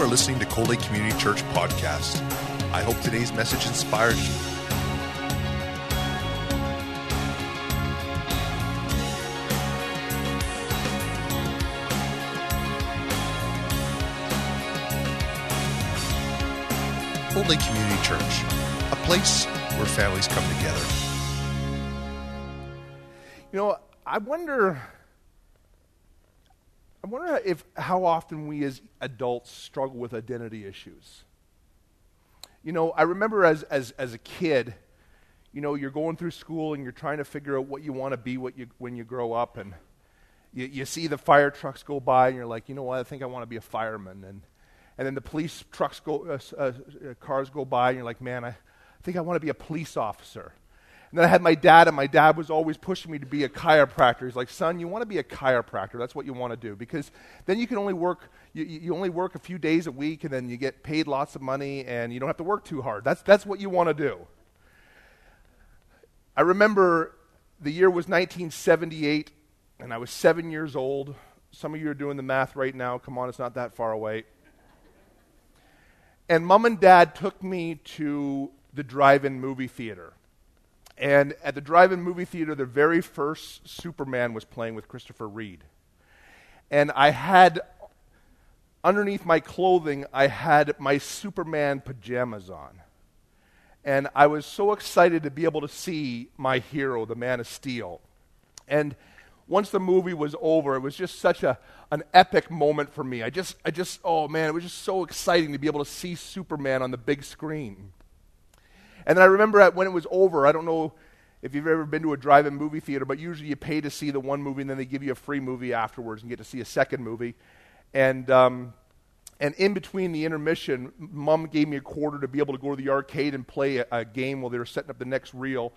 are listening to Cold Lake Community Church podcast. I hope today's message inspires you. Cold Lake Community Church, a place where families come together. You know, I wonder. I wonder if how often we as adults struggle with identity issues. You know, I remember as as as a kid, you know, you're going through school and you're trying to figure out what you want to be what you, when you grow up, and you, you see the fire trucks go by, and you're like, you know what, I think I want to be a fireman, and and then the police trucks go, uh, uh, cars go by, and you're like, man, I, I think I want to be a police officer. And then I had my dad, and my dad was always pushing me to be a chiropractor. He's like, son, you want to be a chiropractor. That's what you want to do. Because then you can only work, you, you only work a few days a week, and then you get paid lots of money, and you don't have to work too hard. That's, that's what you want to do. I remember the year was 1978, and I was seven years old. Some of you are doing the math right now. Come on, it's not that far away. And mom and dad took me to the drive in movie theater. And at the drive in movie theater, the very first Superman was playing with Christopher Reeve. And I had, underneath my clothing, I had my Superman pajamas on. And I was so excited to be able to see my hero, the Man of Steel. And once the movie was over, it was just such a, an epic moment for me. I just, I just, oh man, it was just so exciting to be able to see Superman on the big screen. And then I remember when it was over, I don't know if you've ever been to a drive in movie theater, but usually you pay to see the one movie and then they give you a free movie afterwards and get to see a second movie. And, um, and in between the intermission, mom gave me a quarter to be able to go to the arcade and play a, a game while they were setting up the next reel.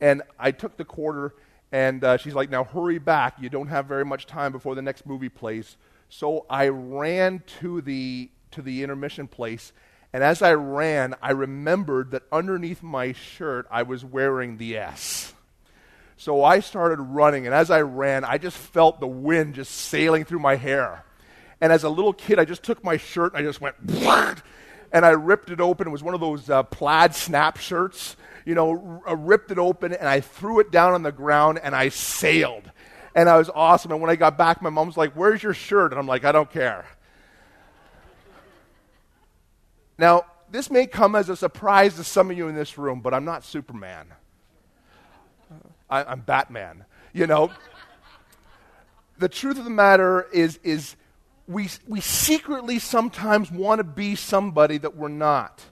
And I took the quarter and uh, she's like, now hurry back. You don't have very much time before the next movie plays. So I ran to the, to the intermission place. And as I ran, I remembered that underneath my shirt, I was wearing the S. So I started running. And as I ran, I just felt the wind just sailing through my hair. And as a little kid, I just took my shirt and I just went, and I ripped it open. It was one of those uh, plaid snap shirts you know, r- uh, ripped it open and I threw it down on the ground and I sailed. And I was awesome. And when I got back, my mom's like, Where's your shirt? And I'm like, I don't care. Now, this may come as a surprise to some of you in this room, but I'm not Superman. I, am Batman. You know, the truth of the matter is, is we, we secretly sometimes want to be somebody that we're not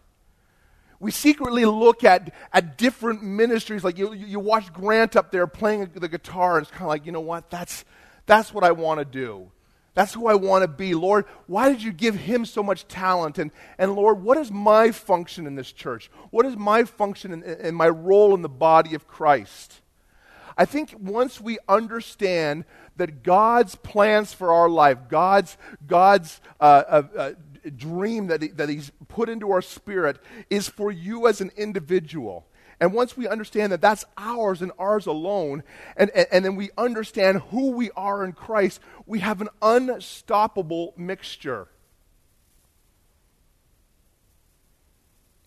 we secretly look at, at different ministries. Like you, you watch Grant up there playing the guitar, and it's kind of like, you know what? That's, that's what I want to do. That's who I want to be. Lord, why did you give him so much talent? And, and Lord, what is my function in this church? What is my function and, my role in the body of Christ? I think once we understand that God's plans for our life, God's, God's uh, uh, uh, dream that, he, that He's put into our spirit is for you as an individual. And once we understand that that's ours and ours alone, and, and, and, then we understand who we are in Christ, we have an unstoppable mixture.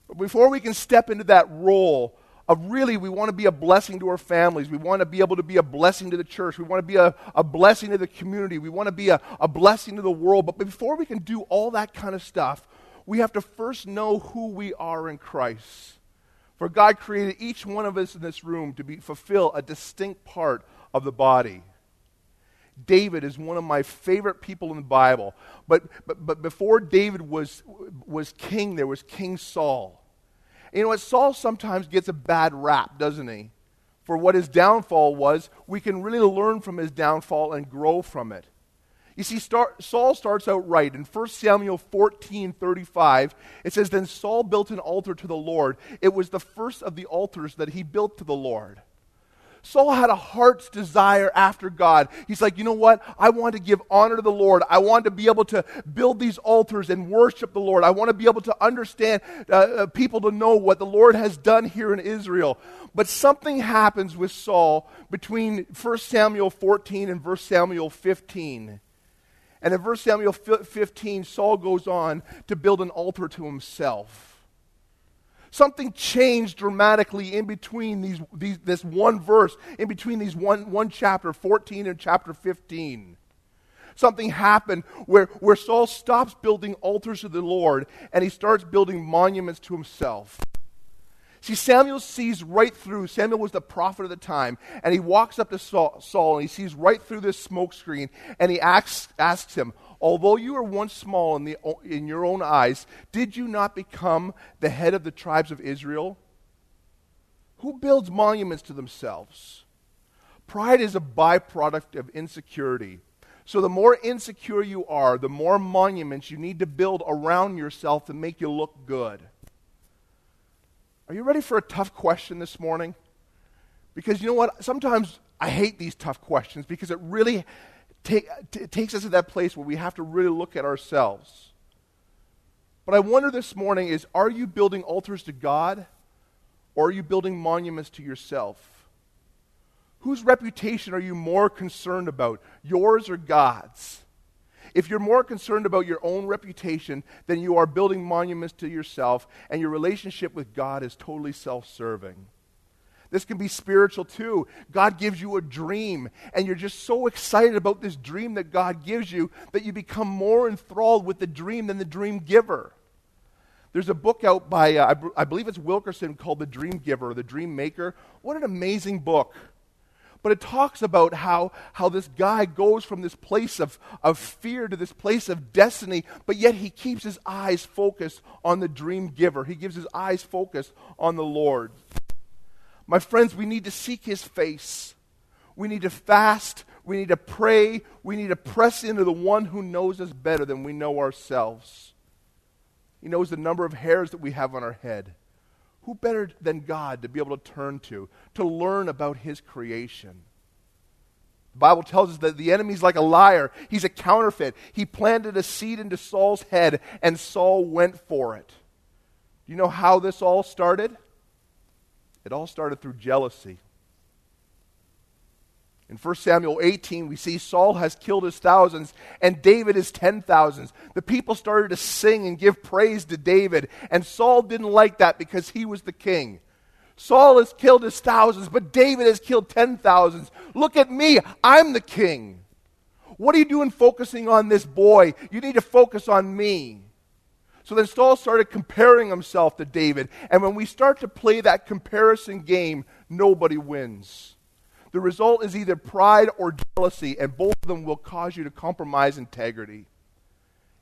But before we can step into that role of really, we want to be a blessing to our families. We want to be able to be a blessing to the church. We want to be a, a blessing to the community. We want to be a, a blessing to the world. But before we can do all that kind of stuff, we have to first know who we are in Christ. For God created each one of us in this room to be, fulfill a distinct part of the body. David is one of my favorite people in the Bible. But, but, but before David was, was king, there was King Saul. You know what? Saul sometimes gets a bad rap, doesn't he? For what his downfall was, we can really learn from his downfall and grow from it. You see, Saul starts out right. In 1 Samuel 14 35, it says, Then Saul built an altar to the Lord. It was the first of the altars that he built to the Lord. Saul had a heart's desire after God. He's like, you know what? I want to give honor to the Lord. I want to be able to build these altars and worship the Lord. I want to be able to understand uh, uh, people to know what the Lord has done here in Israel. But something happens with Saul between 1 Samuel 14 and 1 Samuel 15. And in 1 Samuel 15, Saul goes on to build an altar to himself. Something changed dramatically in between these, these, this one verse, in between these one, one chapter, 14 and chapter 15. Something happened where, where Saul stops building altars to the Lord and he starts building monuments to himself. See, Samuel sees right through, Samuel was the prophet of the time, and he walks up to Saul, Saul and he sees right through this smokescreen, and he asks, asks him, Although you were once small in, the, in your own eyes, did you not become the head of the tribes of Israel? Who builds monuments to themselves? Pride is a byproduct of insecurity. So, the more insecure you are, the more monuments you need to build around yourself to make you look good. Are you ready for a tough question this morning? Because you know what? Sometimes I hate these tough questions because it really take, t- takes us to that place where we have to really look at ourselves. But I wonder this morning is are you building altars to God or are you building monuments to yourself? Whose reputation are you more concerned about, yours or God's? If you're more concerned about your own reputation, than you are building monuments to yourself, and your relationship with God is totally self serving. This can be spiritual too. God gives you a dream, and you're just so excited about this dream that God gives you that you become more enthralled with the dream than the dream giver. There's a book out by, uh, I, I believe it's Wilkerson, called The Dream Giver, The Dream Maker. What an amazing book. But it talks about how, how this guy goes from this place of, of fear to this place of destiny, but yet he keeps his eyes focused on the dream giver. He gives his eyes focused on the Lord. My friends, we need to seek his face. We need to fast. We need to pray. We need to press into the one who knows us better than we know ourselves. He knows the number of hairs that we have on our head. Who better than God to be able to turn to, to learn about his creation? The Bible tells us that the enemy's like a liar. He's a counterfeit. He planted a seed into Saul's head, and Saul went for it. Do you know how this all started? It all started through jealousy. In 1 Samuel 18, we see Saul has killed his thousands and David his ten thousands. The people started to sing and give praise to David, and Saul didn't like that because he was the king. Saul has killed his thousands, but David has killed ten thousands. Look at me, I'm the king. What are you doing focusing on this boy? You need to focus on me. So then Saul started comparing himself to David, and when we start to play that comparison game, nobody wins. The result is either pride or jealousy, and both of them will cause you to compromise integrity.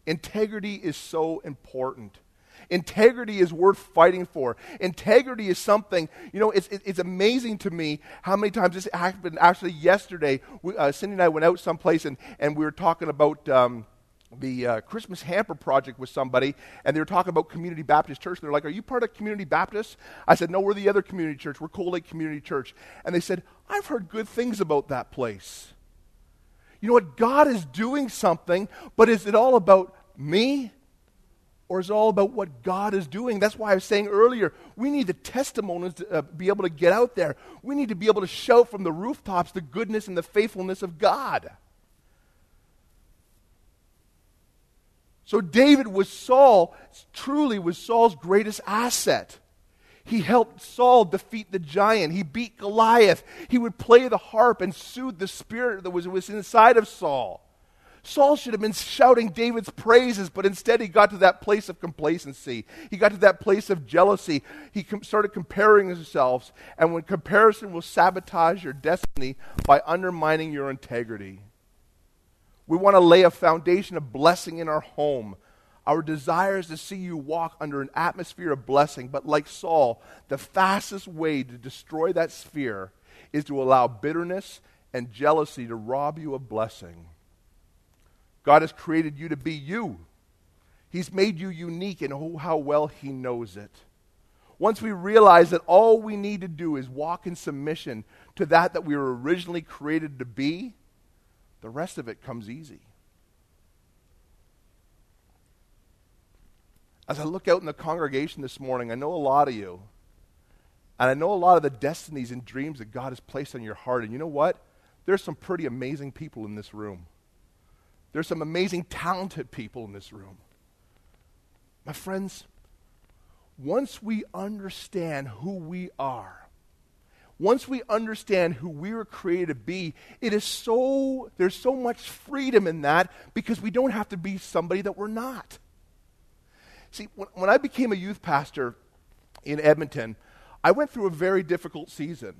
Integrity is so important. Integrity is worth fighting for. Integrity is something, you know, it's, it's amazing to me how many times this happened. Actually, yesterday, we, uh, Cindy and I went out someplace and, and we were talking about. Um, the uh, Christmas hamper project with somebody, and they were talking about Community Baptist Church. They're like, Are you part of Community Baptist? I said, No, we're the other community church. We're Cold Lake Community Church. And they said, I've heard good things about that place. You know what? God is doing something, but is it all about me? Or is it all about what God is doing? That's why I was saying earlier, we need the testimonies to uh, be able to get out there. We need to be able to shout from the rooftops the goodness and the faithfulness of God. So David was Saul, truly was Saul's greatest asset. He helped Saul defeat the giant. He beat Goliath. He would play the harp and soothe the spirit that was, was inside of Saul. Saul should have been shouting David's praises, but instead he got to that place of complacency. He got to that place of jealousy. He com- started comparing himself, and when comparison will sabotage your destiny by undermining your integrity. We want to lay a foundation of blessing in our home. Our desire is to see you walk under an atmosphere of blessing. But like Saul, the fastest way to destroy that sphere is to allow bitterness and jealousy to rob you of blessing. God has created you to be you. He's made you unique, and oh, how well He knows it. Once we realize that all we need to do is walk in submission to that that we were originally created to be, the rest of it comes easy. As I look out in the congregation this morning, I know a lot of you. And I know a lot of the destinies and dreams that God has placed on your heart. And you know what? There's some pretty amazing people in this room. There's some amazing, talented people in this room. My friends, once we understand who we are, once we understand who we were created to be, it is so, there's so much freedom in that because we don't have to be somebody that we're not. See, when, when I became a youth pastor in Edmonton, I went through a very difficult season.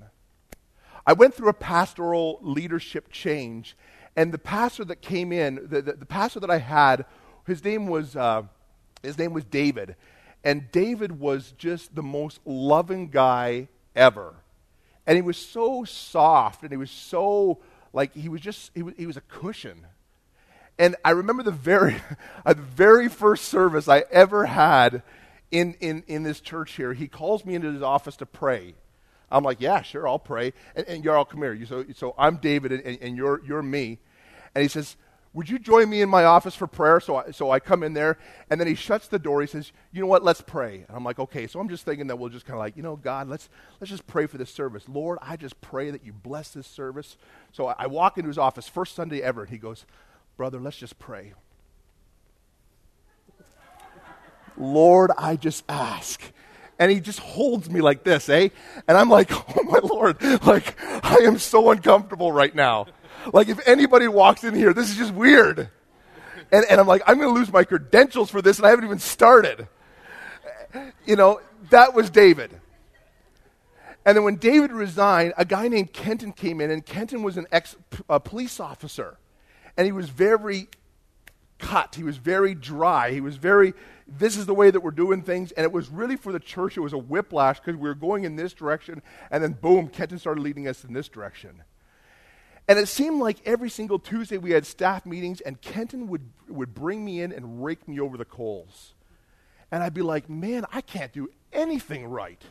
I went through a pastoral leadership change, and the pastor that came in, the, the, the pastor that I had, his name was, uh, his name was David. And David was just the most loving guy ever. And he was so soft and he was so, like, he was just, he was, he was a cushion. And I remember the very, uh, the very first service I ever had in, in, in this church here. He calls me into his office to pray. I'm like, yeah, sure, I'll pray. And, and you're all, come here. You, so, so I'm David and, and you're, you're me. And he says, would you join me in my office for prayer? So I, so I come in there, and then he shuts the door. He says, You know what? Let's pray. And I'm like, Okay. So I'm just thinking that we'll just kind of like, you know, God, let's, let's just pray for this service. Lord, I just pray that you bless this service. So I, I walk into his office, first Sunday ever, and he goes, Brother, let's just pray. Lord, I just ask. And he just holds me like this, eh? And I'm like, oh my Lord, like, I am so uncomfortable right now. Like, if anybody walks in here, this is just weird. And, and I'm like, I'm going to lose my credentials for this, and I haven't even started. You know, that was David. And then when David resigned, a guy named Kenton came in, and Kenton was an ex uh, police officer. And he was very cut. He was very dry. He was very, this is the way that we're doing things. And it was really for the church, it was a whiplash because we were going in this direction. And then, boom, Kenton started leading us in this direction. And it seemed like every single Tuesday we had staff meetings, and Kenton would, would bring me in and rake me over the coals. And I'd be like, man, I can't do anything right.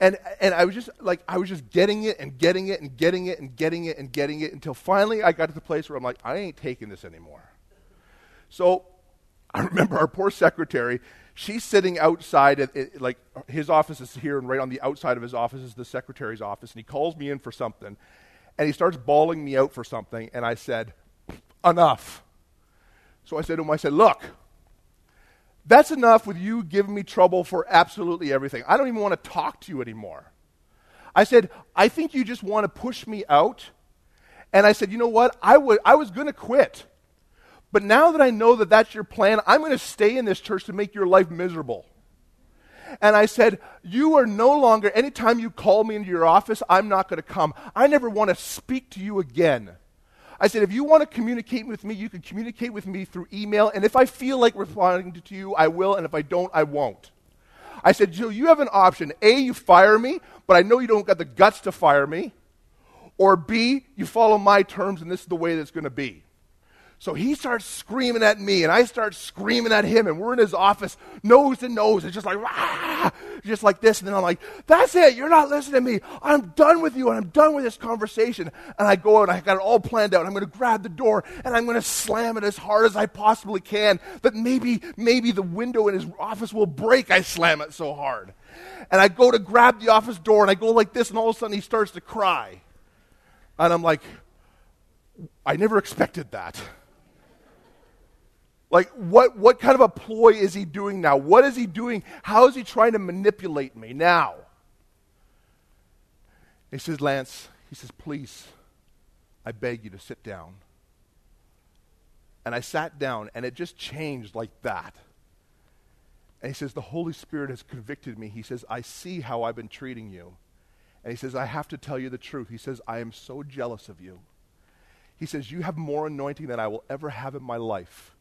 And, and I was just like, I was just getting it and getting it and getting it and getting it and getting it until finally I got to the place where I'm like, I ain't taking this anymore. So I remember our poor secretary, she's sitting outside, at, like his office is here, and right on the outside of his office is the secretary's office, and he calls me in for something and he starts bawling me out for something, and I said, Enough. So I said to him, I said, Look, that's enough with you giving me trouble for absolutely everything. I don't even want to talk to you anymore. I said, I think you just want to push me out. And I said, you know what? I, was going to quit. But now that I know that that's your plan, I'm going to stay in this church to make your life miserable. And I said, You are no longer, anytime you call me into your office, I'm not going to come. I never want to speak to you again. I said, if you want to communicate with me, you can communicate with me through email. And if I feel like responding to you, I will. And if I don't, I won't. I said, Jill, you have an option. A, you fire me, but I know you don't got the guts to fire me. Or B, you follow my terms, and this is the way that's going to be. So he starts screaming at me, and I start screaming at him, and we're in his office, nose to nose. It's just like, Rah! just like this. And then I'm like, that's it. You're not listening to me. I'm done with you, and I'm done with this conversation. And I go out, and I got it all planned out. I'm going to grab the door, and I'm going to slam it as hard as I possibly can, that maybe, maybe the window in his office will break. I slam it so hard. And I go to grab the office door, and I go like this, and all of a sudden he starts to cry. And I'm like, I never expected that. Like, what, what kind of a ploy is he doing now? What is he doing? How is he trying to manipulate me now? He says, Lance, he says, please, I beg you to sit down. And I sat down, and it just changed like that. And he says, The Holy Spirit has convicted me. He says, I see how I've been treating you. And he says, I have to tell you the truth. He says, I am so jealous of you. He says, You have more anointing than I will ever have in my life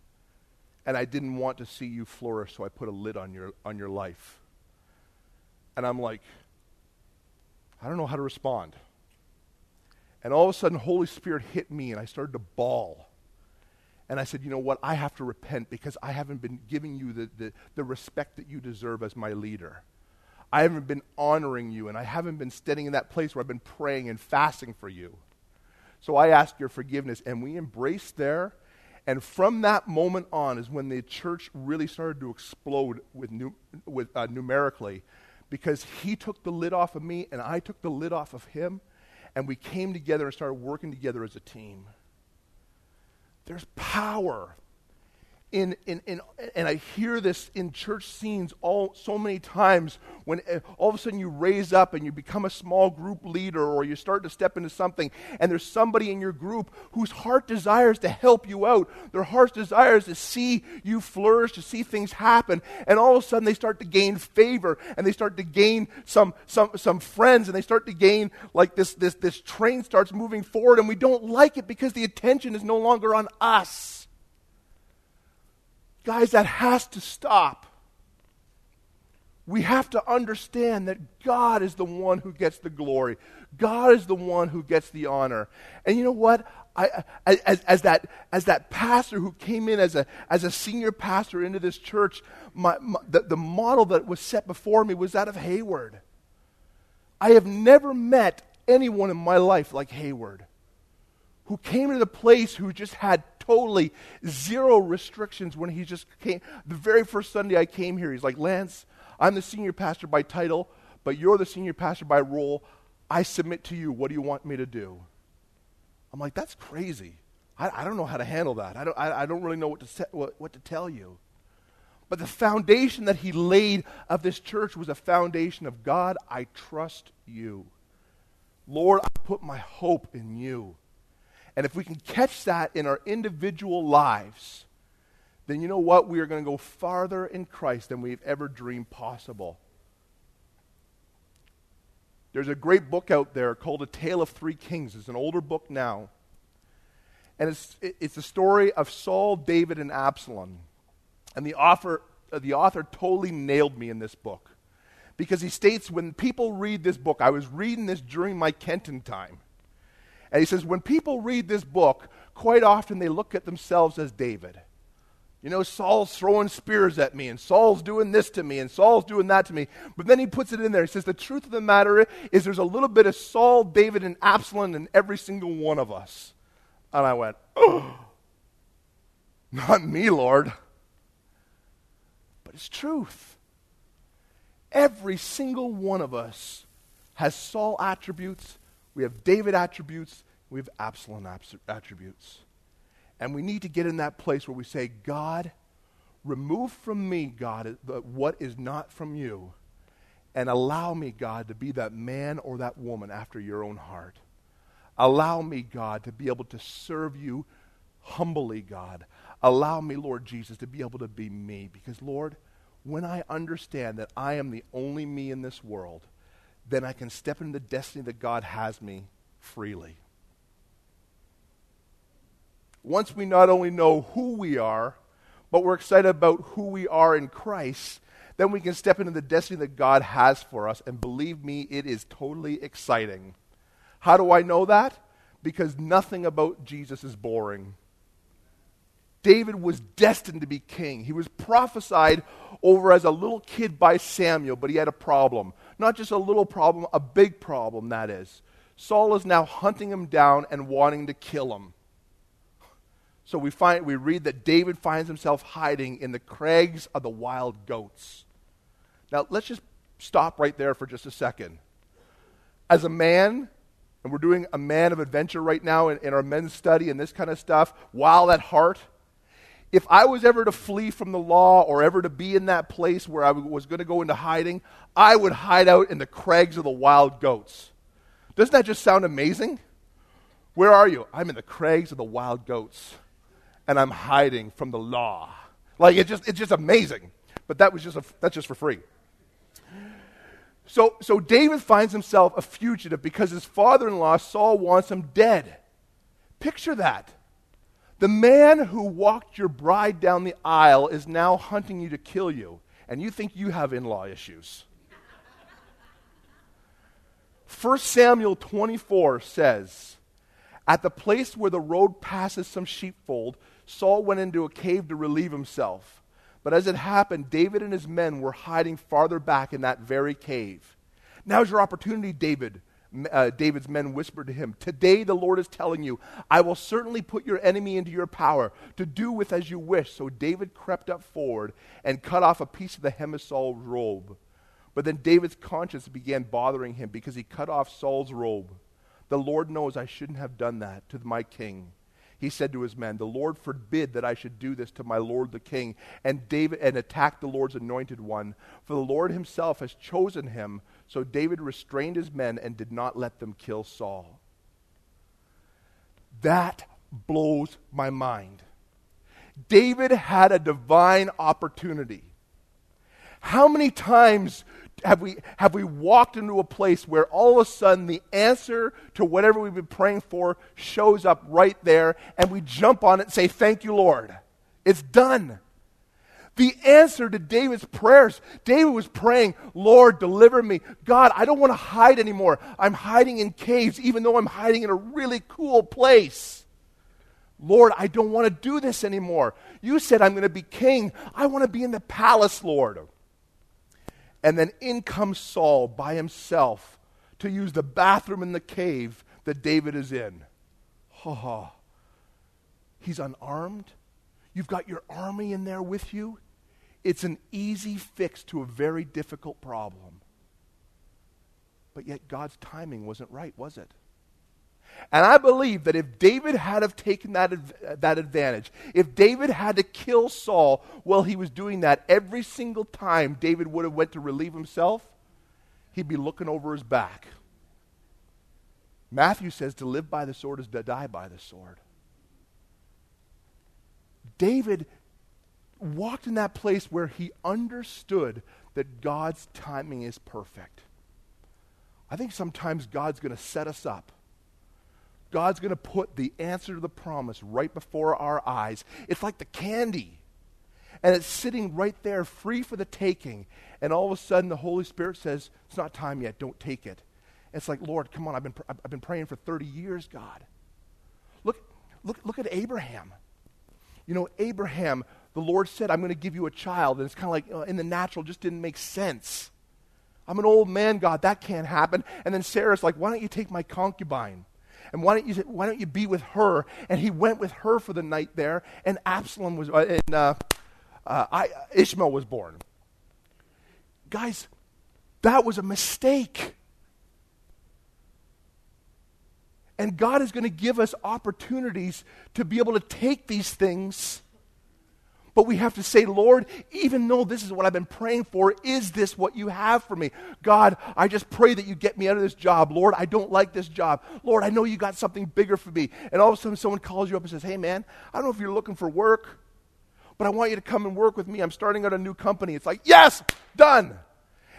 and I didn't want to see you flourish, so I put a lid on your, on your life. And I'm like, I don't know how to respond. And all of a sudden, Holy Spirit hit me, and I started to bawl. And I said, You know what? I have to repent because I haven't been giving you the, the, the respect that you deserve as my leader. I haven't been honoring you, and I haven't been standing in that place where I've been praying and fasting for you. So I ask your forgiveness, and we embrace there and from that moment on is when the church really started to explode with, nu- with uh, numerically because he took the lid off of me and I took the lid off of him and we came together and started working together as a team. There's power in, in, in, and I hear this in church scenes all so many times when uh, all of a sudden you raise up and you become a small group leader or you start to step into something and there's somebody in your group whose heart desires to help you out. Their heart desires to see you flourish, to see things happen. And all of a sudden they start to gain favor and they start to gain some, some, some friends and they start to gain like this, this, this train starts moving forward and we don't like it because the attention is no longer on us. Guys, that has to stop. We have to understand that God is the one who gets the glory. God is the one who gets the honor. And you know what? I, as, as, that, as that pastor who came in as a, as a senior pastor into this church, my, my, the, the model that was set before me was that of Hayward. I have never met anyone in my life like Hayward, who came to the place who just had totally zero restrictions when he just came. The very first Sunday I came here, he's like, Lance, I'm the senior pastor by title, but you're the senior pastor by role. I submit to you. What do you want me to do? I'm like, that's crazy. I, I don't know how to handle that. I don't, I, I don't really know what to, se- what, what to tell you. But the foundation that he laid of this church was a foundation of God, I trust you. Lord, I put my hope in you. And if we can catch that in our individual lives, then you know what? We are going to go farther in Christ than we've ever dreamed possible. There's a great book out there called A Tale of Three Kings. It's an older book now. And it's, it's the story of Saul, David, and Absalom. And the author, uh, the author totally nailed me in this book. Because he states when people read this book, I was reading this during my Kenton time. And he says, when people read this book, quite often they look at themselves as David. You know, Saul's throwing spears at me, and Saul's doing this to me, and Saul's doing that to me. But then he puts it in there. He says, The truth of the matter is, there's a little bit of Saul, David, and Absalom in every single one of us. And I went, Oh, not me, Lord. But it's truth. Every single one of us has Saul attributes we have David attributes, we have Absalom attributes. And we need to get in that place where we say, God, remove from me, God, what is not from you, and allow me, God, to be that man or that woman after your own heart. Allow me, God, to be able to serve you humbly, God. Allow me, Lord Jesus, to be able to be me. Because, Lord, when I understand that I am the only me in this world, then I can step into the destiny that God has me freely. Once we not only know who we are, but we're excited about who we are in Christ, then we can step into the destiny that God has for us. And believe me, it is totally exciting. How do I know that? Because nothing about Jesus is boring. David was destined to be king. He was prophesied over as a little kid by Samuel, but he had a problem. Not just a little problem, a big problem, that is. Saul is now hunting him down and wanting to kill him. So we, find, we read that David finds himself hiding in the crags of the wild goats. Now, let's just stop right there for just a second. As a man, and we're doing a man of adventure right now in, in our men's study and this kind of stuff, wild at heart, if I was ever to flee from the law or ever to be in that place where I was going to go into hiding, I would hide out in the crags of the wild goats. Doesn't that just sound amazing? Where are you? I'm in the crags of the wild goats, and I'm hiding from the law. Like it's just it's just amazing. But that was just a, that's just for free. So so David finds himself a fugitive because his father-in-law Saul wants him dead. Picture that. The man who walked your bride down the aisle is now hunting you to kill you, and you think you have in law issues. 1 Samuel 24 says, At the place where the road passes some sheepfold, Saul went into a cave to relieve himself. But as it happened, David and his men were hiding farther back in that very cave. Now's your opportunity, David uh, David's men whispered to him, Today the Lord is telling you, I will certainly put your enemy into your power to do with as you wish. So David crept up forward and cut off a piece of the hem of Saul's robe. But then David's conscience began bothering him because he cut off Saul's robe. The Lord knows I shouldn't have done that to my king. He said to his men, The Lord forbid that I should do this to my lord the king and David and attack the Lord's anointed one, for the Lord himself has chosen him. So David restrained his men and did not let them kill Saul. That blows my mind. David had a divine opportunity. How many times have we, have we walked into a place where all of a sudden the answer to whatever we've been praying for shows up right there and we jump on it and say, Thank you, Lord? It's done. The answer to David's prayers, David was praying, Lord, deliver me. God, I don't want to hide anymore. I'm hiding in caves, even though I'm hiding in a really cool place. Lord, I don't want to do this anymore. You said I'm going to be king. I want to be in the palace, Lord. And then in comes Saul by himself to use the bathroom in the cave that David is in. Ha ha. He's unarmed. You've got your army in there with you. It's an easy fix to a very difficult problem. But yet God's timing wasn't right, was it? And I believe that if David had have taken that, that advantage, if David had to kill Saul while he was doing that every single time David would have went to relieve himself, he'd be looking over his back. Matthew says to live by the sword is to die by the sword. David walked in that place where he understood that God's timing is perfect. I think sometimes God's going to set us up God's going to put the answer to the promise right before our eyes. It's like the candy. And it's sitting right there, free for the taking. And all of a sudden, the Holy Spirit says, It's not time yet. Don't take it. it's like, Lord, come on. I've been, pr- I've been praying for 30 years, God. Look, look, look at Abraham. You know, Abraham, the Lord said, I'm going to give you a child. And it's kind of like uh, in the natural, just didn't make sense. I'm an old man, God. That can't happen. And then Sarah's like, Why don't you take my concubine? And why don't you, why don't you be with her? And he went with her for the night there, and Absalom was, uh, and uh, uh, I, Ishmael was born. Guys, that was a mistake. And God is going to give us opportunities to be able to take these things but we have to say, Lord, even though this is what I've been praying for, is this what you have for me? God, I just pray that you get me out of this job. Lord, I don't like this job. Lord, I know you got something bigger for me. And all of a sudden, someone calls you up and says, Hey, man, I don't know if you're looking for work, but I want you to come and work with me. I'm starting out a new company. It's like, Yes, done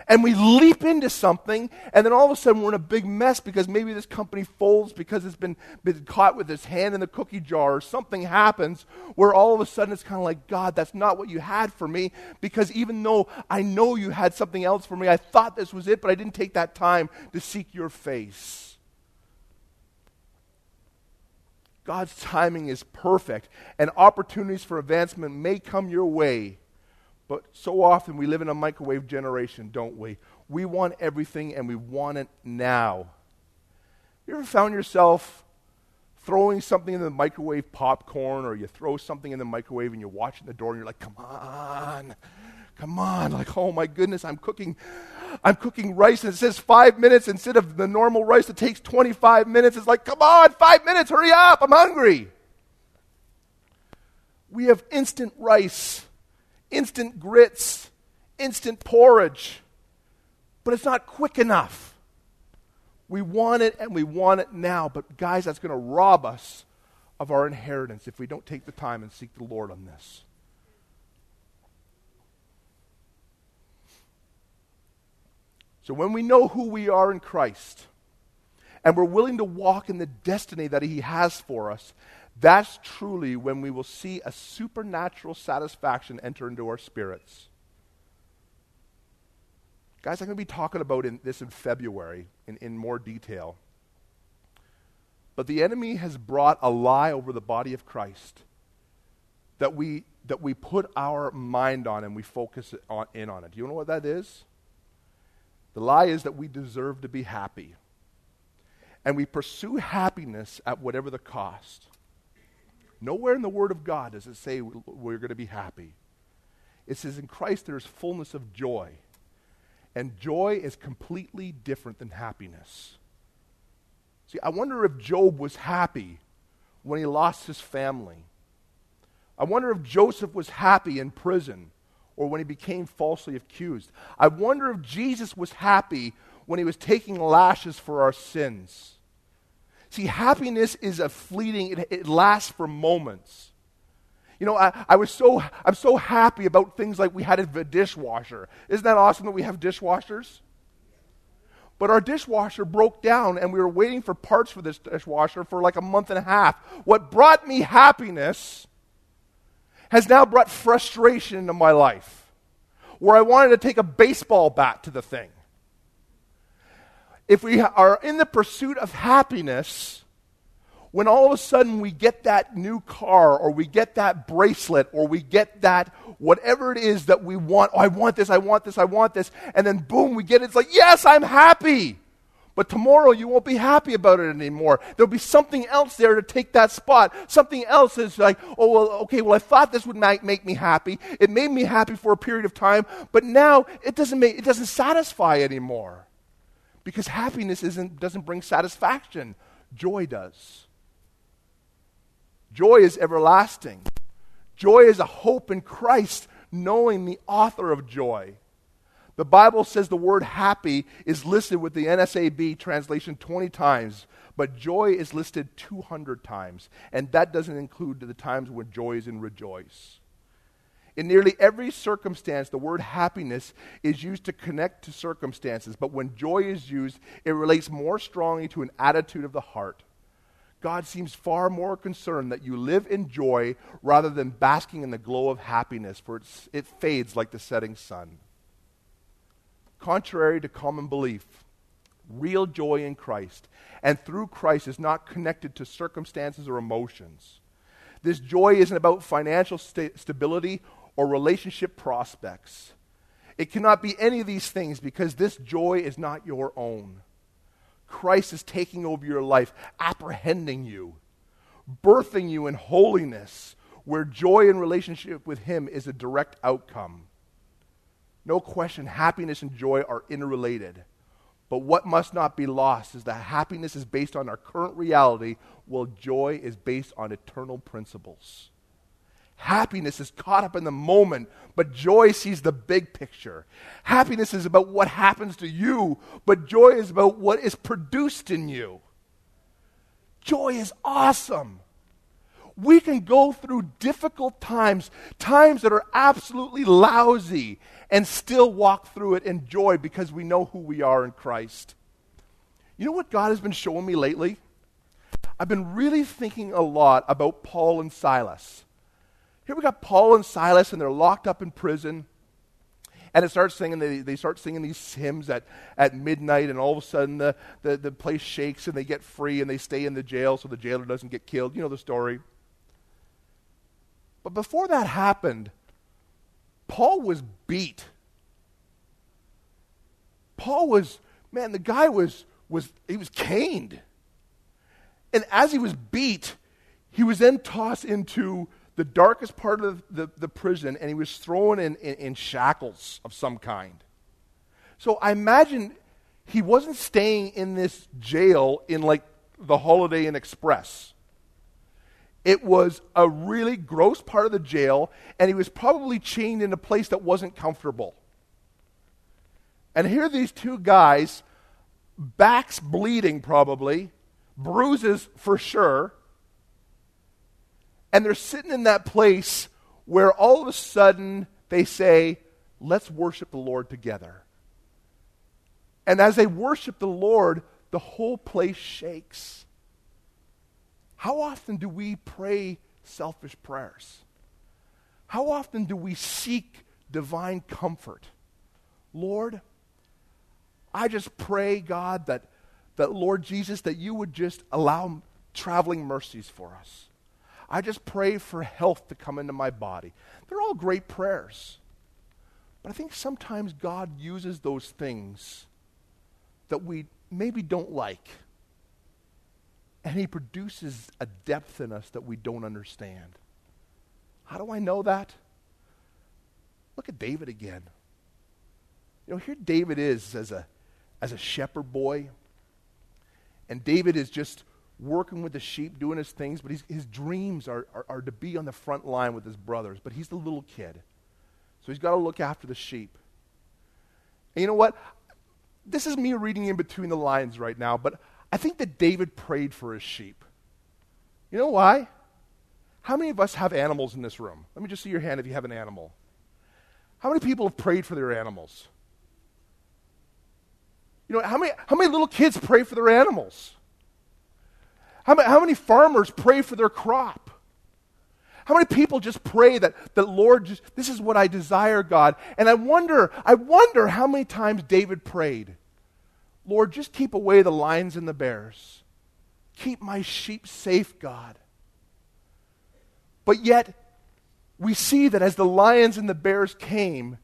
and we leap into something, and then all of a sudden we're in a big mess because maybe this company folds because it's been, been caught with its hand in the cookie jar, or something happens where all of a sudden it's kind of like, God, that's not what you had for me, because even though I know you had something else for me, I thought this was it, but I didn't take that time to seek your face. God's timing is perfect, and opportunities for advancement may come your way but so often we live in a microwave generation, don't we? We want everything and we want it now. You ever found yourself throwing something in the microwave, popcorn, or you throw something in the microwave and you're watching the door and you're like, come on, come on. Like, oh my goodness, I'm cooking. I'm cooking rice and it says five minutes instead of the normal rice that takes 25 minutes. It's like, come on, five minutes, hurry up, I'm hungry. We have instant rice instant grits, instant porridge, but it's not quick enough. We want it and we want it now, but guys, that's going to rob us of our inheritance if we don't take the time and seek the Lord on this. So when we know who we are in Christ, and we're willing to walk in the destiny that He has for us, that's truly when we will see a supernatural satisfaction enter into our spirits. Guys, I'm going to be talking about in, this in February in, in more detail. But the enemy has brought a lie over the body of Christ that we, that we put our mind on and we focus on, in on it. Do you know what that is? The lie is that we deserve to be happy. And we pursue happiness at whatever the cost. Nowhere in the Word of God does it say we're going to be happy. It says in Christ there is fullness of joy. And joy is completely different than happiness. See, I wonder if Job was happy when he lost his family. I wonder if Joseph was happy in prison or when he became falsely accused. I wonder if Jesus was happy when he was taking lashes for our sins. See, happiness is a fleeting, it, it lasts for moments. You know, I, I was so, I'm so happy about things like we had a dishwasher. Isn't that awesome that we have dishwashers? But our dishwasher broke down and we were waiting for parts for this dishwasher for like a month and a half. What brought me happiness has now brought frustration into my life where I wanted to take a baseball bat to the thing. If we are in the pursuit of happiness, when all of a sudden we get that new car or we get that bracelet or we get that whatever it is that we want, oh, I want this, I want this, I want this, and then boom, we get it, it's like, yes, I'm happy. But tomorrow you won't be happy about it anymore. There'll be something else there to take that spot. Something else is like, oh, well, okay, well, I thought this would make, make me happy. It made me happy for a period of time, but now it doesn't, make, it doesn't satisfy anymore. Because happiness isn't, doesn't bring satisfaction, joy does. Joy is everlasting. Joy is a hope in Christ, knowing the author of joy. The Bible says the word happy is listed with the NSAB translation 20 times, but joy is listed 200 times. And that doesn't include the times when joy is in rejoice. In nearly every circumstance, the word happiness is used to connect to circumstances, but when joy is used, it relates more strongly to an attitude of the heart. God seems far more concerned that you live in joy rather than basking in the glow of happiness, for it fades like the setting sun. Contrary to common belief, real joy in Christ and through Christ is not connected to circumstances or emotions. This joy isn't about financial sta- stability or relationship prospects. It cannot be any of these things because this joy is not your own. Christ is taking over your life, apprehending you, birthing you in holiness, where joy in relationship with Him is a direct outcome. No question, happiness and joy are interrelated. But what must not be lost is that happiness is based on our current reality, while joy is based on eternal principles. Happiness is caught up in the moment, but joy sees the big picture. Happiness is about what happens to you, but joy is about what is produced in you. Joy is awesome we can go through difficult times, times that are absolutely lousy, and still walk through it in joy because we know who we are in Christ. You know what God has been showing me lately? I've been really thinking a lot about Paul and Silas. Here we got Paul and Silas, and they're locked up in prison. And it starts singing, they, they start singing these hymns at, at midnight, and all of a sudden the, the, the place shakes and they get free and they stay in the jail so the jailer doesn't get killed. You know the story. But before that happened, Paul was beat. Paul was, man, the guy was, was he was caned. And as he was beat, he was then tossed into the darkest part of the, the prison and he was thrown in, in, in shackles of some kind. So I imagine he wasn't staying in this jail in like the Holiday Inn Express. It was a really gross part of the jail, and he was probably chained in a place that wasn't comfortable. And here these two guys, backs bleeding probably, bruises for sure, and they're sitting in that place where all of a sudden they say, Let's worship the Lord together. And as they worship the Lord, the whole place shakes. How often do we pray selfish prayers? How often do we seek divine comfort? Lord, I just pray, God, that, that Lord Jesus, that you would just allow traveling mercies for us. I just pray for health to come into my body. They're all great prayers. But I think sometimes God uses those things that we maybe don't like and He produces a depth in us that we don't understand. How do I know that? Look at David again. You know, here David is as a, as a shepherd boy, and David is just working with the sheep, doing his things, but his dreams are, are, are to be on the front line with his brothers. But he's the little kid. So he's got to look after the sheep. And you know what? This is me reading in between the lines right now, but I think that David prayed for his sheep. You know why? How many of us have animals in this room? Let me just see your hand if you have an animal. How many people have prayed for their animals? You know, how many, how many little kids pray for their animals? How many, how many farmers pray for their crop? How many people just pray that, that Lord, just, this is what I desire, God? And I wonder, I wonder how many times David prayed, Lord, just keep away the lions and the bears. Keep my sheep safe, God. But yet, we see that as the lions and the bears came,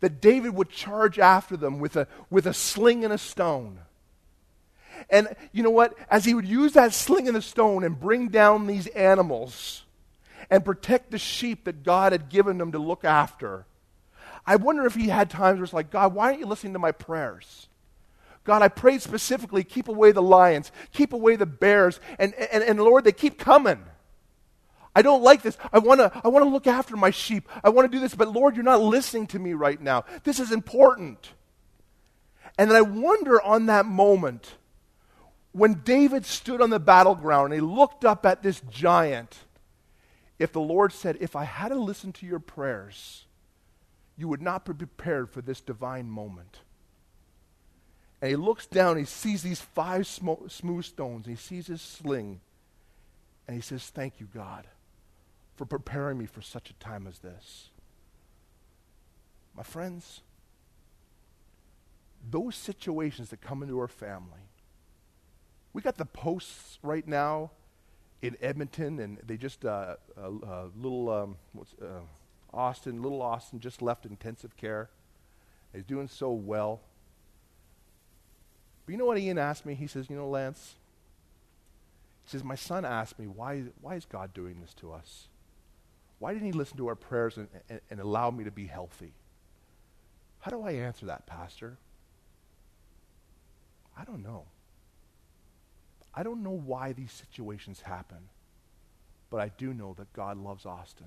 that David would charge after them with a, with a sling and a stone. And you know what? As he would use that sling and the stone and bring down these animals and protect the sheep that God had given them to look after, I wonder if he had times where it's like, God, why aren't you listening to my prayers? God, I prayed specifically, keep away the lions, keep away the bears, and, and, and Lord, they keep coming. I don't like this. I want to I want to look after my sheep. I want to do this, but Lord, you're not listening to me right now. This is important. And then I wonder on that moment when David stood on the battleground and he looked up at this giant, if the Lord said, If I had to listen to your prayers, you would not be prepared for this divine moment. And he looks down, he sees these five smooth stones, he sees his sling, and he says, Thank you, God for preparing me for such a time as this. My friends, those situations that come into our family, we got the posts right now in Edmonton, and they just, uh, uh, uh, little, um, uh, Austin, little Austin just left intensive care. He's doing so well. But you know what Ian asked me? He says, You know, Lance, he says, My son asked me, Why, why is God doing this to us? Why didn't he listen to our prayers and, and, and allow me to be healthy? How do I answer that, Pastor? I don't know. I don't know why these situations happen, but I do know that God loves Austin.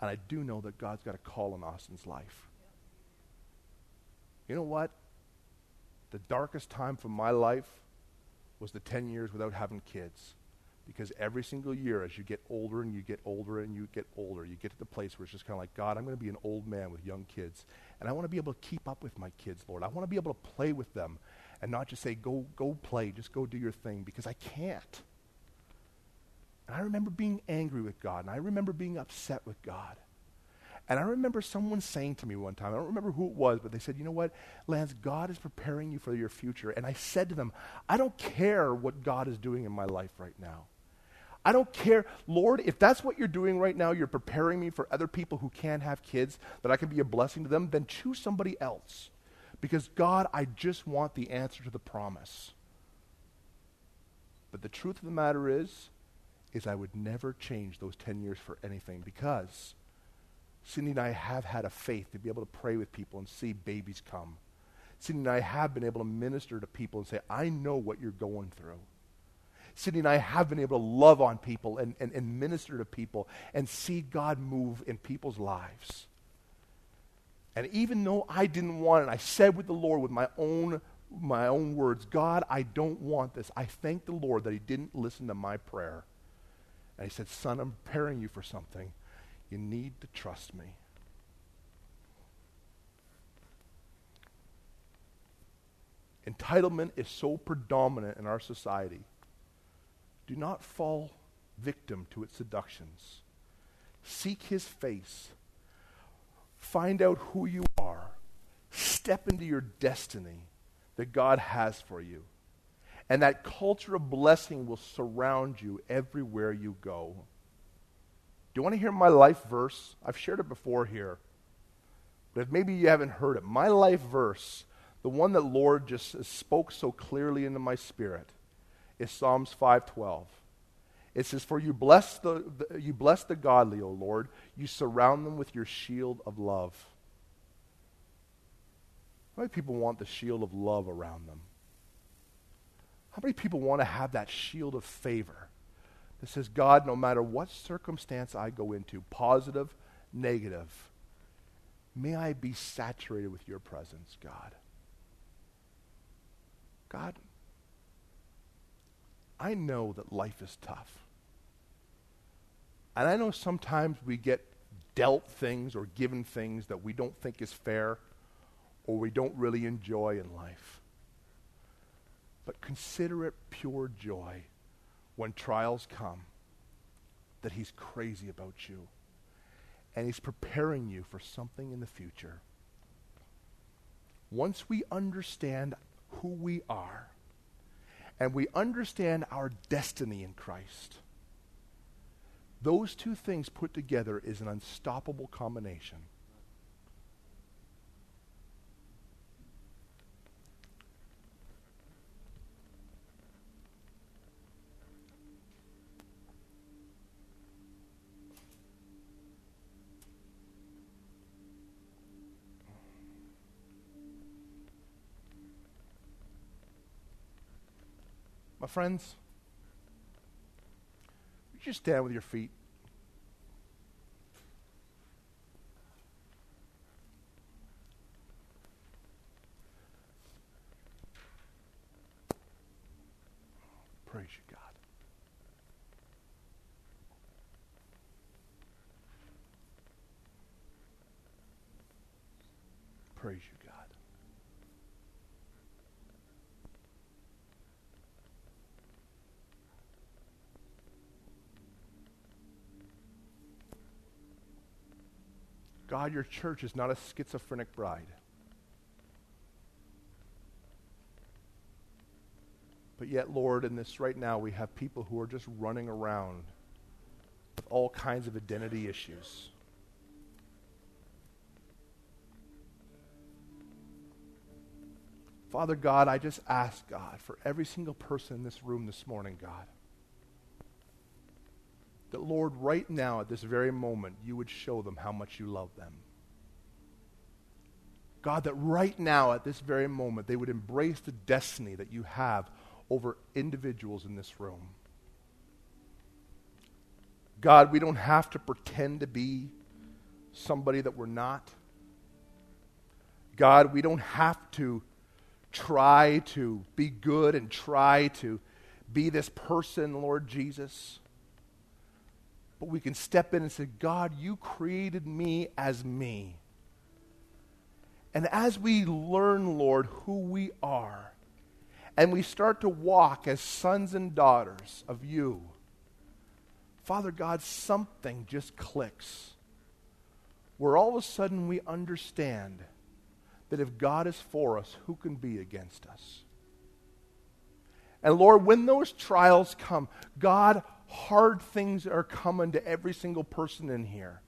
And I do know that God's got a call in Austin's life. You know what? The darkest time for my life was the 10 years without having kids. Because every single year, as you get older and you get older and you get older, you get to the place where it's just kind of like, God, I'm going to be an old man with young kids. And I want to be able to keep up with my kids, Lord. I want to be able to play with them and not just say, go, go play, just go do your thing, because I can't. And I remember being angry with God, and I remember being upset with God. And I remember someone saying to me one time, I don't remember who it was, but they said, You know what, Lance, God is preparing you for your future. And I said to them, I don't care what God is doing in my life right now. I don't care. Lord, if that's what you're doing right now, you're preparing me for other people who can't have kids, that I can be a blessing to them, then choose somebody else. Because, God, I just want the answer to the promise. But the truth of the matter is, is I would never change those 10 years for anything because Cindy and I have had a faith to be able to pray with people and see babies come. Cindy and I have been able to minister to people and say, I know what you're going through. Cindy and I have been able to love on people and, and, and minister to people and see God move in people's lives. And even though I didn't want it, I said with the Lord with my own my own words, God, I don't want this. I thank the Lord that He didn't listen to my prayer. And He said, Son, I'm preparing you for something. You need to trust me. Entitlement is so predominant in our society do not fall victim to its seductions. Seek his face. Find out who you are. Step into your destiny that God has for you. And that culture of blessing will surround you everywhere you go. Do you want to hear my life verse? I've shared it before here. But if maybe you haven't heard it, my life verse, the one that Lord just spoke so clearly into my spirit, is Psalms 5:12. It says, "For you bless the, the, you bless the godly, O Lord. You surround them with your shield of love." How many people want the shield of love around them? How many people want to have that shield of favor that says, God, no matter what circumstance I go into, positive, negative, may I be saturated with your presence, God? God, I know that life is tough. And I know sometimes we get dealt things or given things that we don't think is fair or we don't really enjoy in life. But consider it pure joy when trials come that He's crazy about you and He's preparing you for something in the future. Once we understand who we are and we understand our destiny in Christ, those two things put together is an unstoppable combination. My friends, you just stand with your feet. Praise you, God. Praise you, God. God, your church is not a schizophrenic bride. But yet, Lord, in this right now, we have people who are just running around with all kinds of identity issues. Father God, I just ask, God, for every single person in this room this morning, God, that, Lord, right now, at this very moment, you would show them how much you love them. God, that right now, at this very moment, they would embrace the destiny that you have over individuals in this room. God, we don't have to pretend to be somebody that we're not. God, we don't have to try to be good and try to be this person, Lord Jesus. But we can step in and say, God, you created me as me. And as we learn, Lord, who we are, and we start to walk as sons and daughters of you, Father God, something just clicks. Where all of a sudden we understand that if God is for us, who can be against us? And Lord, when those trials come, God, hard things are coming to every single person in here.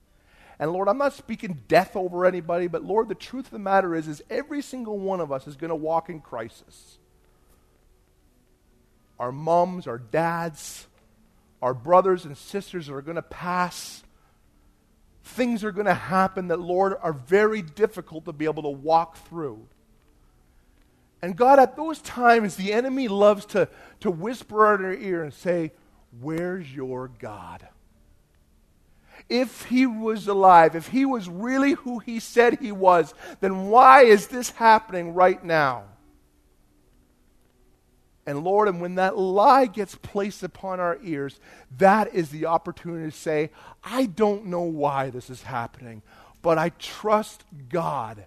And Lord, I'm not speaking death over anybody, but Lord, the truth of the matter is, is every single one of us is going to walk in crisis. Our moms, our dads, our brothers and sisters are going to pass. Things are going to happen that, Lord, are very difficult to be able to walk through. And God, at those times, the enemy loves to, to whisper in our ear and say, Where's your God? If he was alive, if he was really who he said he was, then why is this happening right now? And Lord, and when that lie gets placed upon our ears, that is the opportunity to say, I don't know why this is happening, but I trust God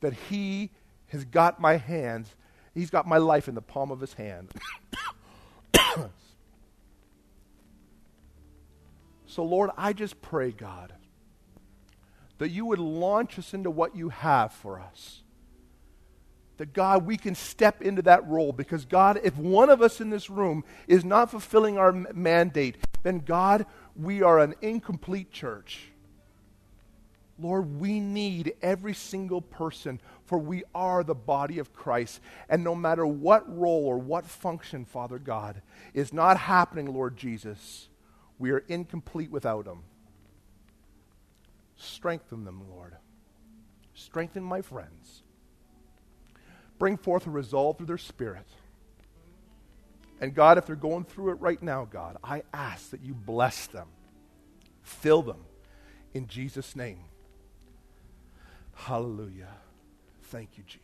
that He has got my hands, He's got my life in the palm of His hand. So, Lord, I just pray, God, that you would launch us into what you have for us. That, God, we can step into that role because, God, if one of us in this room is not fulfilling our mandate, then, God, we are an incomplete church. Lord, we need every single person, for we are the body of Christ. And no matter what role or what function, Father God, is not happening, Lord Jesus, we are incomplete without them. Strengthen them, Lord. Strengthen my friends. Bring forth a resolve through their spirit. And God, if they're going through it right now, God, I ask that you bless them, fill them in Jesus' name. Hallelujah. Thank you, Jesus.